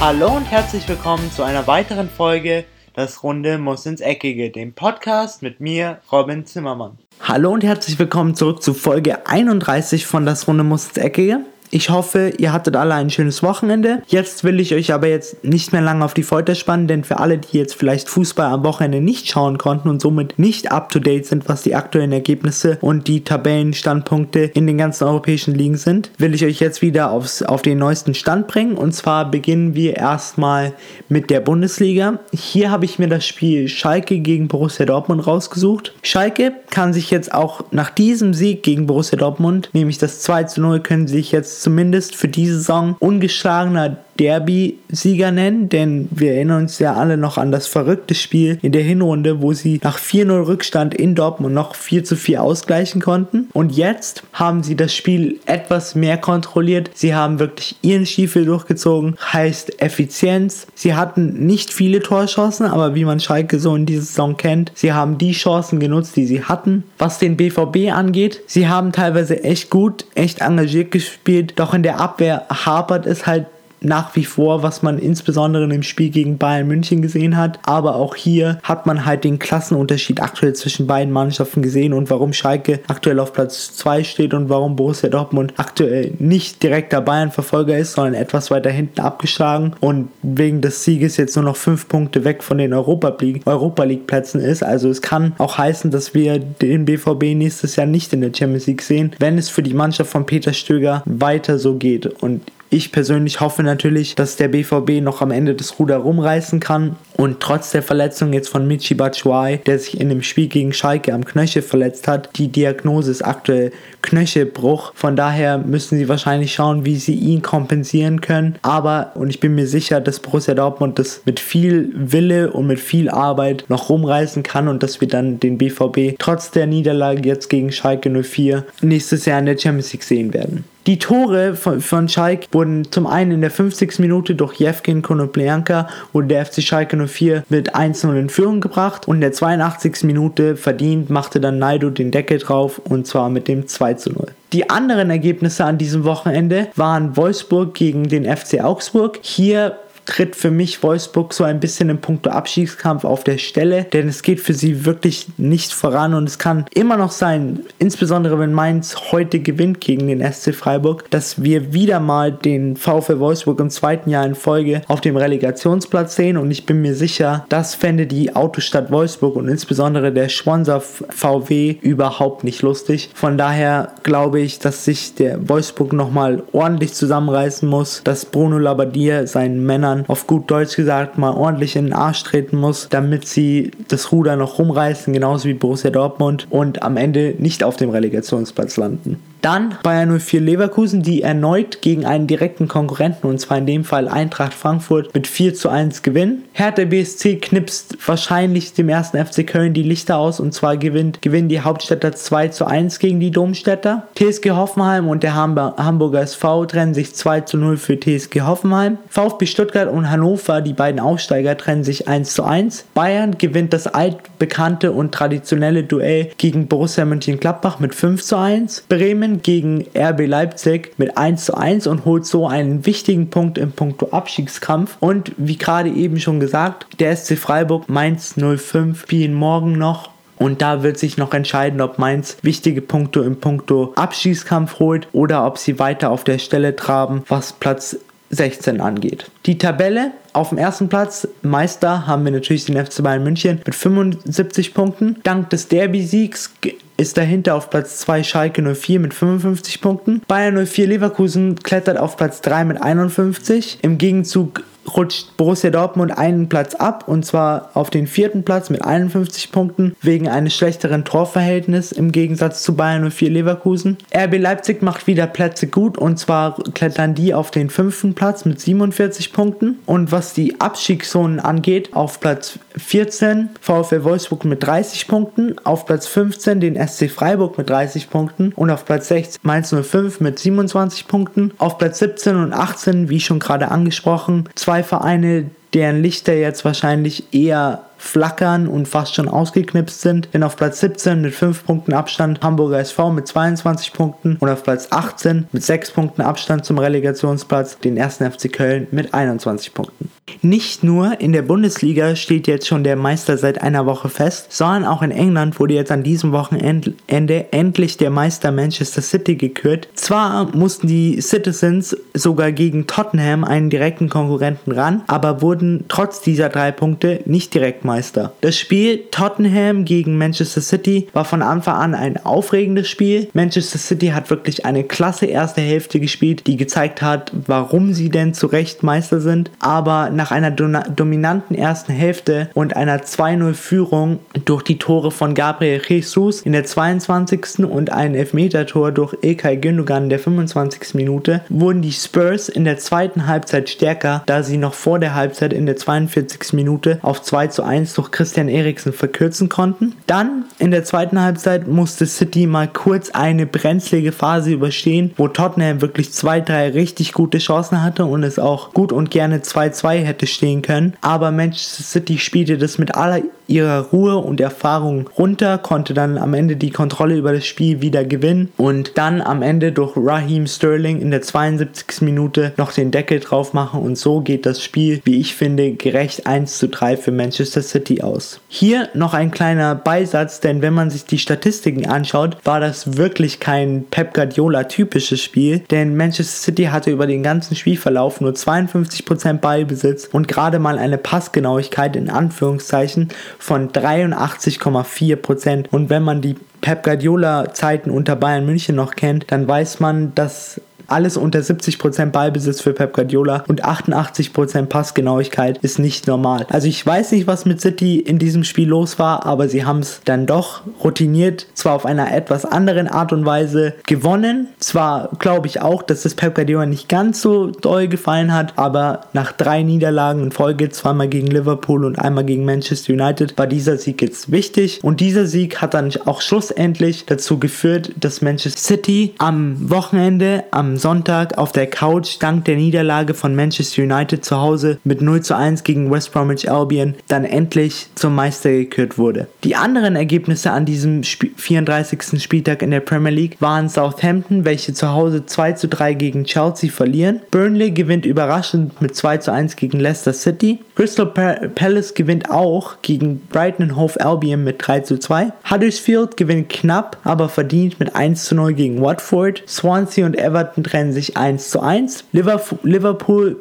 Hallo und herzlich willkommen zu einer weiteren Folge Das Runde muss ins Eckige, dem Podcast mit mir, Robin Zimmermann. Hallo und herzlich willkommen zurück zu Folge 31 von Das Runde muss ins Eckige. Ich hoffe, ihr hattet alle ein schönes Wochenende. Jetzt will ich euch aber jetzt nicht mehr lange auf die Folter spannen, denn für alle, die jetzt vielleicht Fußball am Wochenende nicht schauen konnten und somit nicht up to date sind, was die aktuellen Ergebnisse und die Tabellenstandpunkte in den ganzen europäischen Ligen sind, will ich euch jetzt wieder aufs, auf den neuesten Stand bringen. Und zwar beginnen wir erstmal mit der Bundesliga. Hier habe ich mir das Spiel Schalke gegen Borussia Dortmund rausgesucht. Schalke kann sich jetzt auch nach diesem Sieg gegen Borussia Dortmund, nämlich das 2 zu 0, können sich jetzt zumindest für diese Saison ungeschlagener Derby-Sieger nennen, denn wir erinnern uns ja alle noch an das verrückte Spiel in der Hinrunde, wo sie nach 4-0 Rückstand in Dortmund noch 4 zu 4 ausgleichen konnten. Und jetzt haben sie das Spiel etwas mehr kontrolliert. Sie haben wirklich ihren Stiefel durchgezogen, heißt Effizienz. Sie hatten nicht viele Torchancen, aber wie man Schalke so in dieser Saison kennt, sie haben die Chancen genutzt, die sie hatten. Was den BVB angeht, sie haben teilweise echt gut, echt engagiert gespielt, doch in der Abwehr hapert es halt nach wie vor, was man insbesondere im Spiel gegen Bayern München gesehen hat. Aber auch hier hat man halt den Klassenunterschied aktuell zwischen beiden Mannschaften gesehen und warum Schalke aktuell auf Platz 2 steht und warum Borussia Dortmund aktuell nicht direkter Bayern-Verfolger ist, sondern etwas weiter hinten abgeschlagen und wegen des Sieges jetzt nur noch 5 Punkte weg von den Europa League, Europa League Plätzen ist. Also es kann auch heißen, dass wir den BVB nächstes Jahr nicht in der Champions League sehen, wenn es für die Mannschaft von Peter Stöger weiter so geht. Und ich persönlich hoffe natürlich, dass der BVB noch am Ende das Ruder rumreißen kann und trotz der Verletzung jetzt von Michi Batshuayi, der sich in dem Spiel gegen Schalke am Knöchel verletzt hat, die Diagnose ist aktuell Knöchelbruch. Von daher müssen sie wahrscheinlich schauen, wie sie ihn kompensieren können. Aber, und ich bin mir sicher, dass Borussia Dortmund das mit viel Wille und mit viel Arbeit noch rumreißen kann und dass wir dann den BVB trotz der Niederlage jetzt gegen Schalke 04 nächstes Jahr in der Champions League sehen werden. Die Tore von, von Schalke wurden zum einen in der 50. Minute durch Jevgen Konoplyanka und der FC Schalke 04 mit 1-0 in Führung gebracht und in der 82. Minute verdient machte dann Naido den Deckel drauf und zwar mit dem 2-0. Die anderen Ergebnisse an diesem Wochenende waren Wolfsburg gegen den FC Augsburg. Hier tritt für mich Wolfsburg so ein bisschen im Punkto Abstiegskampf auf der Stelle, denn es geht für sie wirklich nicht voran und es kann immer noch sein, insbesondere wenn Mainz heute gewinnt gegen den SC Freiburg, dass wir wieder mal den VfL Wolfsburg im zweiten Jahr in Folge auf dem Relegationsplatz sehen und ich bin mir sicher, das fände die Autostadt Wolfsburg und insbesondere der Sponsor VW überhaupt nicht lustig. Von daher glaube ich, dass sich der Wolfsburg nochmal ordentlich zusammenreißen muss, dass Bruno Labbadia seinen Männern Bayern auf gut Deutsch gesagt mal ordentlich in den Arsch treten muss, damit sie das Ruder noch rumreißen, genauso wie Borussia Dortmund und am Ende nicht auf dem Relegationsplatz landen. Dann Bayern 04 Leverkusen, die erneut gegen einen direkten Konkurrenten, und zwar in dem Fall Eintracht Frankfurt, mit 4 zu 1 gewinnen. Hertha BSC knipst wahrscheinlich dem ersten FC Köln die Lichter aus und zwar gewinnt, gewinnen die Hauptstädter 2 zu 1 gegen die Domstädter. TSG Hoffenheim und der Hamburger SV trennen sich 2 zu 0 für TSG Hoffenheim. VfB Stuttgart und Hannover, die beiden Aufsteiger, trennen sich 1 zu 1. Bayern gewinnt das altbekannte und traditionelle Duell gegen Borussia Mönchengladbach mit 5 zu 1. Bremen Bremen gegen RB Leipzig mit 1 zu 1 und holt so einen wichtigen Punkt im Punkto Abstiegskampf. Und wie gerade eben schon gesagt, der SC Freiburg Mainz 05 spielen morgen noch und da wird sich noch entscheiden, ob Mainz wichtige Punkte im Punkto Abschießkampf holt oder ob sie weiter auf der Stelle traben, was Platz 16 angeht. Die Tabelle auf dem ersten Platz, Meister, haben wir natürlich den FC Bayern München mit 75 Punkten. Dank des Derby-Siegs ist dahinter auf Platz 2 Schalke 04 mit 55 Punkten. Bayern 04 Leverkusen klettert auf Platz 3 mit 51. Im Gegenzug rutscht Borussia Dortmund einen Platz ab und zwar auf den vierten Platz mit 51 Punkten wegen eines schlechteren Torverhältnisses im Gegensatz zu Bayern 04 Leverkusen. RB Leipzig macht wieder Plätze gut und zwar klettern die auf den fünften Platz mit 47 Punkten und was die Abstiegszonen angeht, auf Platz 14 VfL Wolfsburg mit 30 Punkten, auf Platz 15 den SC Freiburg mit 30 Punkten und auf Platz 16 Mainz 05 mit 27 Punkten, auf Platz 17 und 18, wie schon gerade angesprochen, zwei Vereine, deren Lichter jetzt wahrscheinlich eher flackern und fast schon ausgeknipst sind. Denn auf Platz 17 mit 5 Punkten Abstand Hamburger SV mit 22 Punkten und auf Platz 18 mit 6 Punkten Abstand zum Relegationsplatz den ersten FC Köln mit 21 Punkten. Nicht nur in der Bundesliga steht jetzt schon der Meister seit einer Woche fest, sondern auch in England wurde jetzt an diesem Wochenende endlich der Meister Manchester City gekürt. Zwar mussten die Citizens sogar gegen Tottenham einen direkten Konkurrenten ran, aber wurden trotz dieser drei Punkte nicht direkt Meister. Das Spiel Tottenham gegen Manchester City war von Anfang an ein aufregendes Spiel. Manchester City hat wirklich eine klasse erste Hälfte gespielt, die gezeigt hat, warum sie denn zu Recht Meister sind, aber nach einer dominanten ersten Hälfte und einer 2-0-Führung durch die Tore von Gabriel Jesus in der 22. und ein Elfmeter-Tor durch Ilkay Gündogan in der 25. Minute wurden die Spurs in der zweiten Halbzeit stärker, da sie noch vor der Halbzeit in der 42. Minute auf 2 zu 1 durch Christian Eriksen verkürzen konnten. Dann in der zweiten Halbzeit musste City mal kurz eine brenzlige Phase überstehen, wo Tottenham wirklich zwei, drei richtig gute Chancen hatte und es auch gut und gerne 2-2 hätte stehen können. Aber Manchester City spielte das mit aller ihrer Ruhe und Erfahrung runter, konnte dann am Ende die Kontrolle über das Spiel wieder gewinnen und dann am Ende durch Raheem Sterling in der 72. Minute noch den Deckel drauf machen und so geht das Spiel, wie ich finde, gerecht 1 zu 3 für Manchester City aus. Hier noch ein kleiner Beisatz, denn wenn man sich die Statistiken anschaut, war das wirklich kein Pep Guardiola typisches Spiel, denn Manchester City hatte über den ganzen Spielverlauf nur 52% Ballbesitz und gerade mal eine Passgenauigkeit in Anführungszeichen von 83,4%. Und wenn man die Pep Guardiola Zeiten unter Bayern München noch kennt, dann weiß man, dass alles unter 70% Ballbesitz für Pep Guardiola und 88% Passgenauigkeit ist nicht normal. Also ich weiß nicht, was mit City in diesem Spiel los war, aber sie haben es dann doch routiniert, zwar auf einer etwas anderen Art und Weise gewonnen. Zwar glaube ich auch, dass das Pep Guardiola nicht ganz so doll gefallen hat, aber nach drei Niederlagen in Folge, zweimal gegen Liverpool und einmal gegen Manchester United, war dieser Sieg jetzt wichtig und dieser Sieg hat dann auch schlussendlich dazu geführt, dass Manchester City am Wochenende, am Sonntag auf der Couch dank der Niederlage von Manchester United zu Hause mit 0 zu 1 gegen West Bromwich Albion dann endlich zum Meister gekürt wurde. Die anderen Ergebnisse an diesem Sp 34. Spieltag in der Premier League waren Southampton, welche zu Hause 2 zu 3 gegen Chelsea verlieren. Burnley gewinnt überraschend mit 2 zu 1 gegen Leicester City. Crystal Palace gewinnt auch gegen Brighton Hove Albion mit 3 zu 2. Huddersfield gewinnt knapp, aber verdient mit 1 zu 0 gegen Watford. Swansea und Everton trennen sich 1 zu 1. Liverpool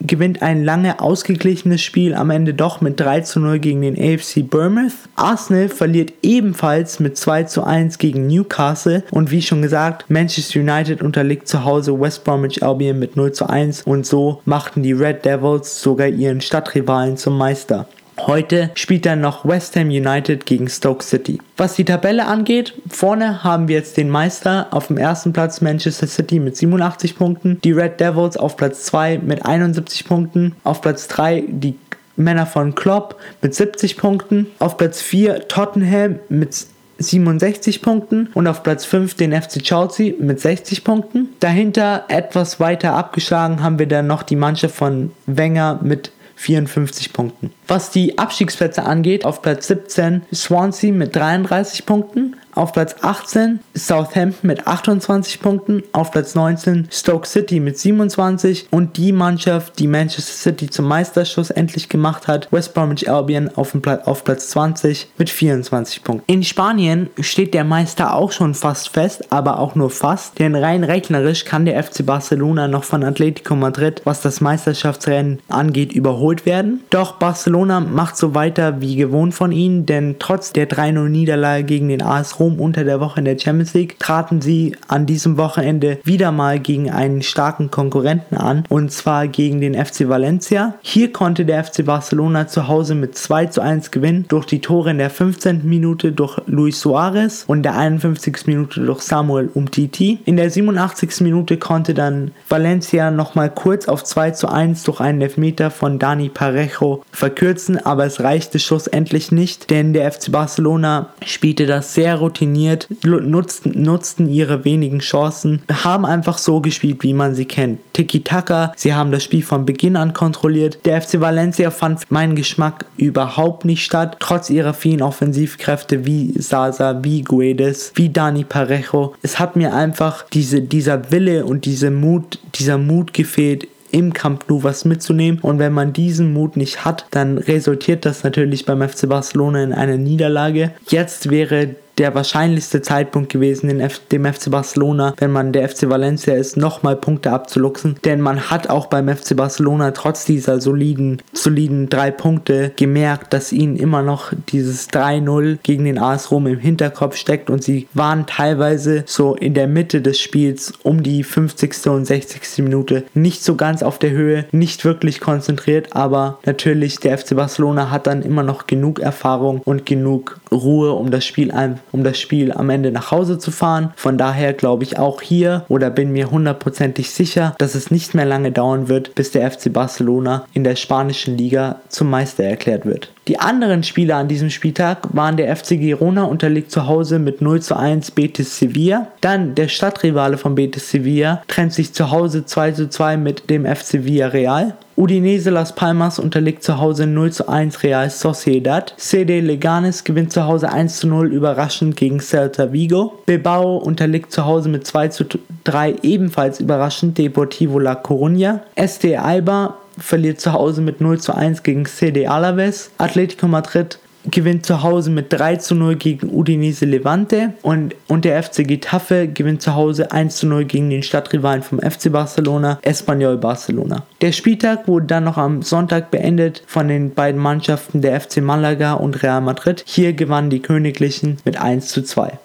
gewinnt ein lange ausgeglichenes Spiel am Ende doch mit 3 zu 0 gegen den AFC Bournemouth. Arsenal verliert ebenfalls mit 2 zu 1 gegen Newcastle und wie schon gesagt, Manchester United unterliegt zu Hause West Bromwich Albion mit 0 zu 1 und so machten die Red Devils sogar ihren Stadtrivalen zum Meister. Heute spielt dann noch West Ham United gegen Stoke City. Was die Tabelle angeht, vorne haben wir jetzt den Meister auf dem ersten Platz Manchester City mit 87 Punkten, die Red Devils auf Platz 2 mit 71 Punkten, auf Platz 3 die Männer von Klopp mit 70 Punkten, auf Platz 4 Tottenham mit 67 Punkten und auf Platz 5 den FC Chelsea mit 60 Punkten. Dahinter etwas weiter abgeschlagen haben wir dann noch die Mannschaft von Wenger mit 54 Punkten. Was die Abstiegsplätze angeht, auf Platz 17 Swansea mit 33 Punkten, auf Platz 18 Southampton mit 28 Punkten, auf Platz 19 Stoke City mit 27 und die Mannschaft, die Manchester City zum Meisterschuss endlich gemacht hat, West Bromwich Albion auf, auf Platz 20 mit 24 Punkten. In Spanien steht der Meister auch schon fast fest, aber auch nur fast, denn rein rechnerisch kann der FC Barcelona noch von Atletico Madrid, was das Meisterschaftsrennen angeht, überholt werden. Doch Barcelona macht so weiter wie gewohnt von ihnen, denn trotz der 3-0 Niederlage gegen den AS Rom Rom unter der Woche in der Champions League traten sie an diesem Wochenende wieder mal gegen einen starken Konkurrenten an und zwar gegen den FC Valencia. Hier konnte der FC Barcelona zu Hause mit 2 zu 1 gewinnen durch die Tore in der 15. Minute durch Luis Suarez und der 51. Minute durch Samuel Umtiti. In der 87. Minute konnte dann Valencia nochmal kurz auf 2 zu 1 durch einen Elfmeter von Dani Parejo verkürzen, aber es reichte schlussendlich nicht, denn der FC Barcelona spielte das sehr routiniert routiniert, nutzten, nutzten ihre wenigen Chancen, haben einfach so gespielt, wie man sie kennt. Tiki-Taka, sie haben das Spiel von Beginn an kontrolliert. Der FC Valencia fand meinen Geschmack überhaupt nicht statt, trotz ihrer vielen Offensivkräfte wie Sasa, wie Guedes, wie Dani Parejo. Es hat mir einfach diese, dieser Wille und diese Mut, dieser Mut gefehlt, im Camp Nou was mitzunehmen. Und wenn man diesen Mut nicht hat, dann resultiert das natürlich beim FC Barcelona in einer Niederlage. Jetzt wäre der wahrscheinlichste Zeitpunkt gewesen, dem FC Barcelona, wenn man der FC Valencia ist, nochmal Punkte abzuluxen. Denn man hat auch beim FC Barcelona trotz dieser soliden, soliden drei Punkte gemerkt, dass ihnen immer noch dieses 3-0 gegen den AS Rom im Hinterkopf steckt und sie waren teilweise so in der Mitte des Spiels um die 50. und 60. Minute nicht so ganz auf der Höhe, nicht wirklich konzentriert, aber natürlich der FC Barcelona hat dann immer noch genug Erfahrung und genug Ruhe, um das Spiel einfach um das Spiel am Ende nach Hause zu fahren. Von daher glaube ich auch hier oder bin mir hundertprozentig sicher, dass es nicht mehr lange dauern wird, bis der FC Barcelona in der spanischen Liga zum Meister erklärt wird. Die anderen Spiele an diesem Spieltag waren der FC Girona unterliegt zu Hause mit 0 zu 1 Betis Sevilla. Dann der Stadtrivale von Betis Sevilla trennt sich zu Hause 2 zu 2 mit dem FC Villarreal. Udinese Las Palmas unterliegt zu Hause 0 zu 1 Real Sociedad. CD Leganes gewinnt zu Hause 1 zu 0 überraschend gegen Celta Vigo. Bilbao unterliegt zu Hause mit 2 zu 3 ebenfalls überraschend Deportivo La Coruña. SD Alba verliert zu Hause mit 0 zu 1 gegen CD Alaves. Atletico Madrid gewinnt zu Hause mit 3 zu 0 gegen Udinese Levante und, und der FC Getafe gewinnt zu Hause 1 zu 0 gegen den Stadtrivalen vom FC Barcelona, Espanyol Barcelona. Der Spieltag wurde dann noch am Sonntag beendet von den beiden Mannschaften der FC Malaga und Real Madrid. Hier gewannen die Königlichen mit 1 zu 2.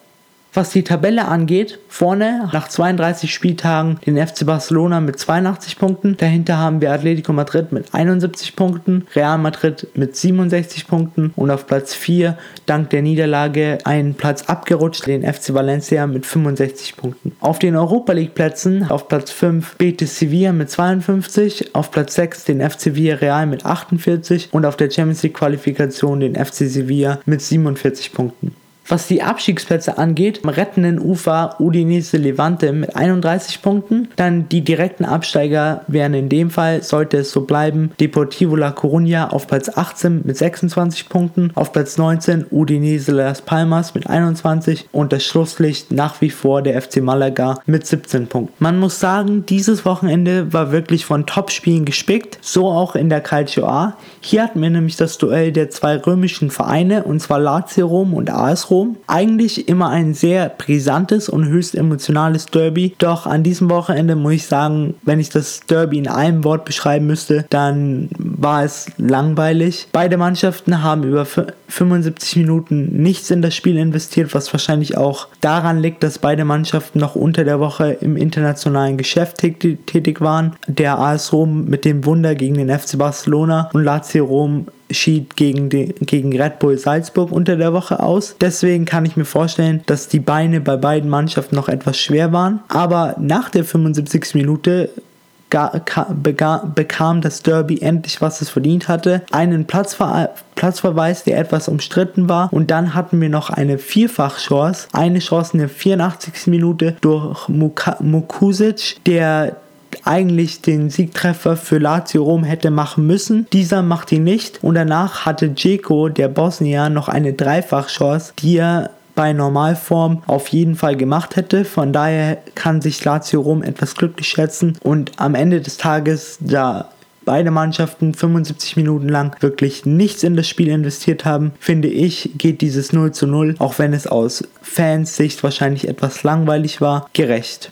Was die Tabelle angeht, vorne nach 32 Spieltagen den FC Barcelona mit 82 Punkten. Dahinter haben wir Atletico Madrid mit 71 Punkten, Real Madrid mit 67 Punkten und auf Platz 4 dank der Niederlage einen Platz abgerutscht, den FC Valencia mit 65 Punkten. Auf den Europa League Plätzen auf Platz 5 Betis Sevilla mit 52, auf Platz 6 den FC Villarreal mit 48 und auf der Champions League Qualifikation den FC Sevilla mit 47 Punkten. Was die Abstiegsplätze angeht, am rettenden Ufer Udinese Levante mit 31 Punkten. Dann die direkten Absteiger wären in dem Fall, sollte es so bleiben, Deportivo La Coruña auf Platz 18 mit 26 Punkten, auf Platz 19 Udinese Las Palmas mit 21 und das Schlusslicht nach wie vor der FC Malaga mit 17 Punkten. Man muss sagen, dieses Wochenende war wirklich von Topspielen gespickt, so auch in der Calcio A. Hier hatten wir nämlich das Duell der zwei römischen Vereine und zwar Lazio Rom und AS Rom Rom. Eigentlich immer ein sehr brisantes und höchst emotionales Derby. Doch an diesem Wochenende muss ich sagen, wenn ich das Derby in einem Wort beschreiben müsste, dann war es langweilig. Beide Mannschaften haben über 75 Minuten nichts in das Spiel investiert, was wahrscheinlich auch daran liegt, dass beide Mannschaften noch unter der Woche im internationalen Geschäft tätig waren. Der AS Rom mit dem Wunder gegen den FC Barcelona und Lazio Rom schied gegen, den, gegen Red Bull Salzburg unter der Woche aus. Deswegen kann ich mir vorstellen, dass die Beine bei beiden Mannschaften noch etwas schwer waren. Aber nach der 75. Minute bekam das Derby endlich, was es verdient hatte. Einen Platzver Platzverweis, der etwas umstritten war. Und dann hatten wir noch eine Vierfachchance. Eine Chance in der 84. Minute durch Mukusic, der eigentlich den Siegtreffer für Lazio Rom hätte machen müssen. Dieser macht ihn nicht und danach hatte Dzeko, der Bosnier, noch eine Dreifachchance, die er bei Normalform auf jeden Fall gemacht hätte. Von daher kann sich Lazio Rom etwas glücklich schätzen und am Ende des Tages, da beide Mannschaften 75 Minuten lang wirklich nichts in das Spiel investiert haben, finde ich, geht dieses 0 zu 0, auch wenn es aus Fans Sicht wahrscheinlich etwas langweilig war, gerecht.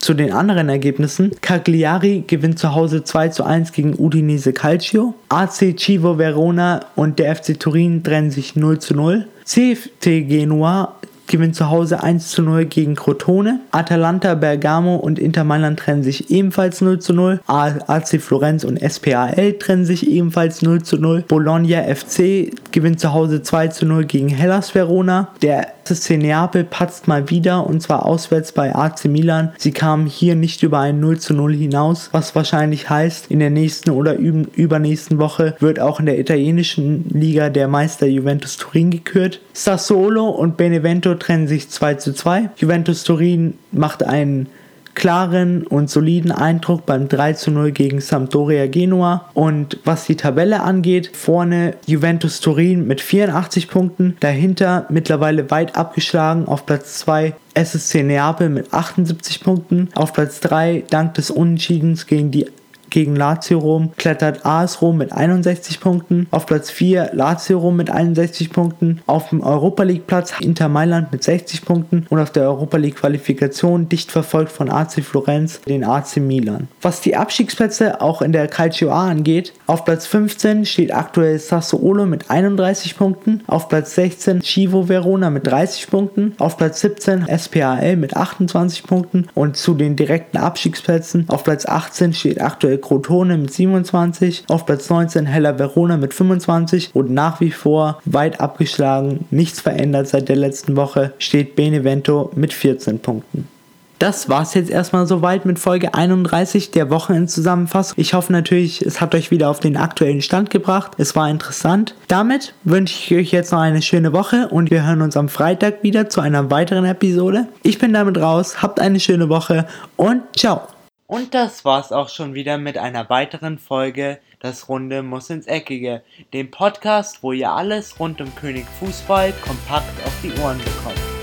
Zu den anderen Ergebnissen. Cagliari gewinnt zu Hause 2 zu 1 gegen Udinese Calcio. AC Chivo Verona und der FC Turin trennen sich 0 zu 0. CFT Genua gewinnt zu Hause 1 zu 0 gegen Crotone. Atalanta, Bergamo und Inter Mailand trennen sich ebenfalls 0 zu 0. AC Florenz und SPAL trennen sich ebenfalls 0 zu 0. Bologna FC gewinnt zu Hause 2 zu 0 gegen Hellas Verona. Der SSC Neapel patzt mal wieder und zwar auswärts bei AC Milan. Sie kamen hier nicht über ein 0 zu 0 hinaus, was wahrscheinlich heißt, in der nächsten oder übernächsten Woche wird auch in der italienischen Liga der Meister Juventus Turin gekürt. Sassuolo und Benevento trennen sich 2 zu 2. Juventus Turin macht einen klaren und soliden Eindruck beim 3 zu 0 gegen Sampdoria Genua. Und was die Tabelle angeht, vorne Juventus Turin mit 84 Punkten, dahinter mittlerweile weit abgeschlagen auf Platz 2 SSC Neapel mit 78 Punkten, auf Platz 3 dank des Unentschiedens gegen die gegen Lazio Rom klettert AS Rom mit 61 Punkten. Auf Platz 4 Lazio Rom mit 61 Punkten. Auf dem Europa League Platz Inter Mailand mit 60 Punkten. Und auf der Europa League Qualifikation dicht verfolgt von AC Florenz den AC Milan. Was die Abstiegsplätze auch in der Calcio A angeht, auf Platz 15 steht aktuell Sassuolo mit 31 Punkten. Auf Platz 16 Chivo Verona mit 30 Punkten. Auf Platz 17 SPAL mit 28 Punkten. Und zu den direkten Abstiegsplätzen auf Platz 18 steht aktuell Crotone mit 27, auf Platz 19 Hella Verona mit 25 und nach wie vor weit abgeschlagen, nichts verändert seit der letzten Woche, steht Benevento mit 14 Punkten. Das war es jetzt erstmal soweit mit Folge 31 der Wochenendzusammenfassung. Ich hoffe natürlich, es hat euch wieder auf den aktuellen Stand gebracht. Es war interessant. Damit wünsche ich euch jetzt noch eine schöne Woche und wir hören uns am Freitag wieder zu einer weiteren Episode. Ich bin damit raus. Habt eine schöne Woche und ciao. Und das war's auch schon wieder mit einer weiteren Folge Das Runde muss ins Eckige, dem Podcast, wo ihr alles rund um König Fußball kompakt auf die Ohren bekommt.